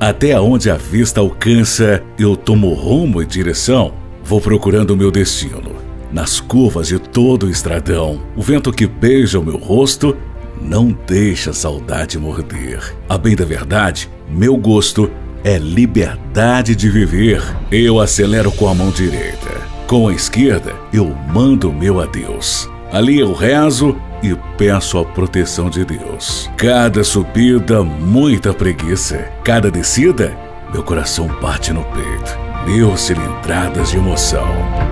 Até onde a vista alcança, eu tomo rumo e direção. Vou procurando o meu destino. Nas curvas de todo o estradão, o vento que beija o meu rosto não deixa a saudade morder. A bem da verdade, meu gosto é liberdade de viver. Eu acelero com a mão direita. Com a esquerda, eu mando meu adeus. Ali eu rezo e peço a proteção de Deus. Cada subida, muita preguiça. Cada descida, meu coração bate no peito. Mil cilindradas de emoção.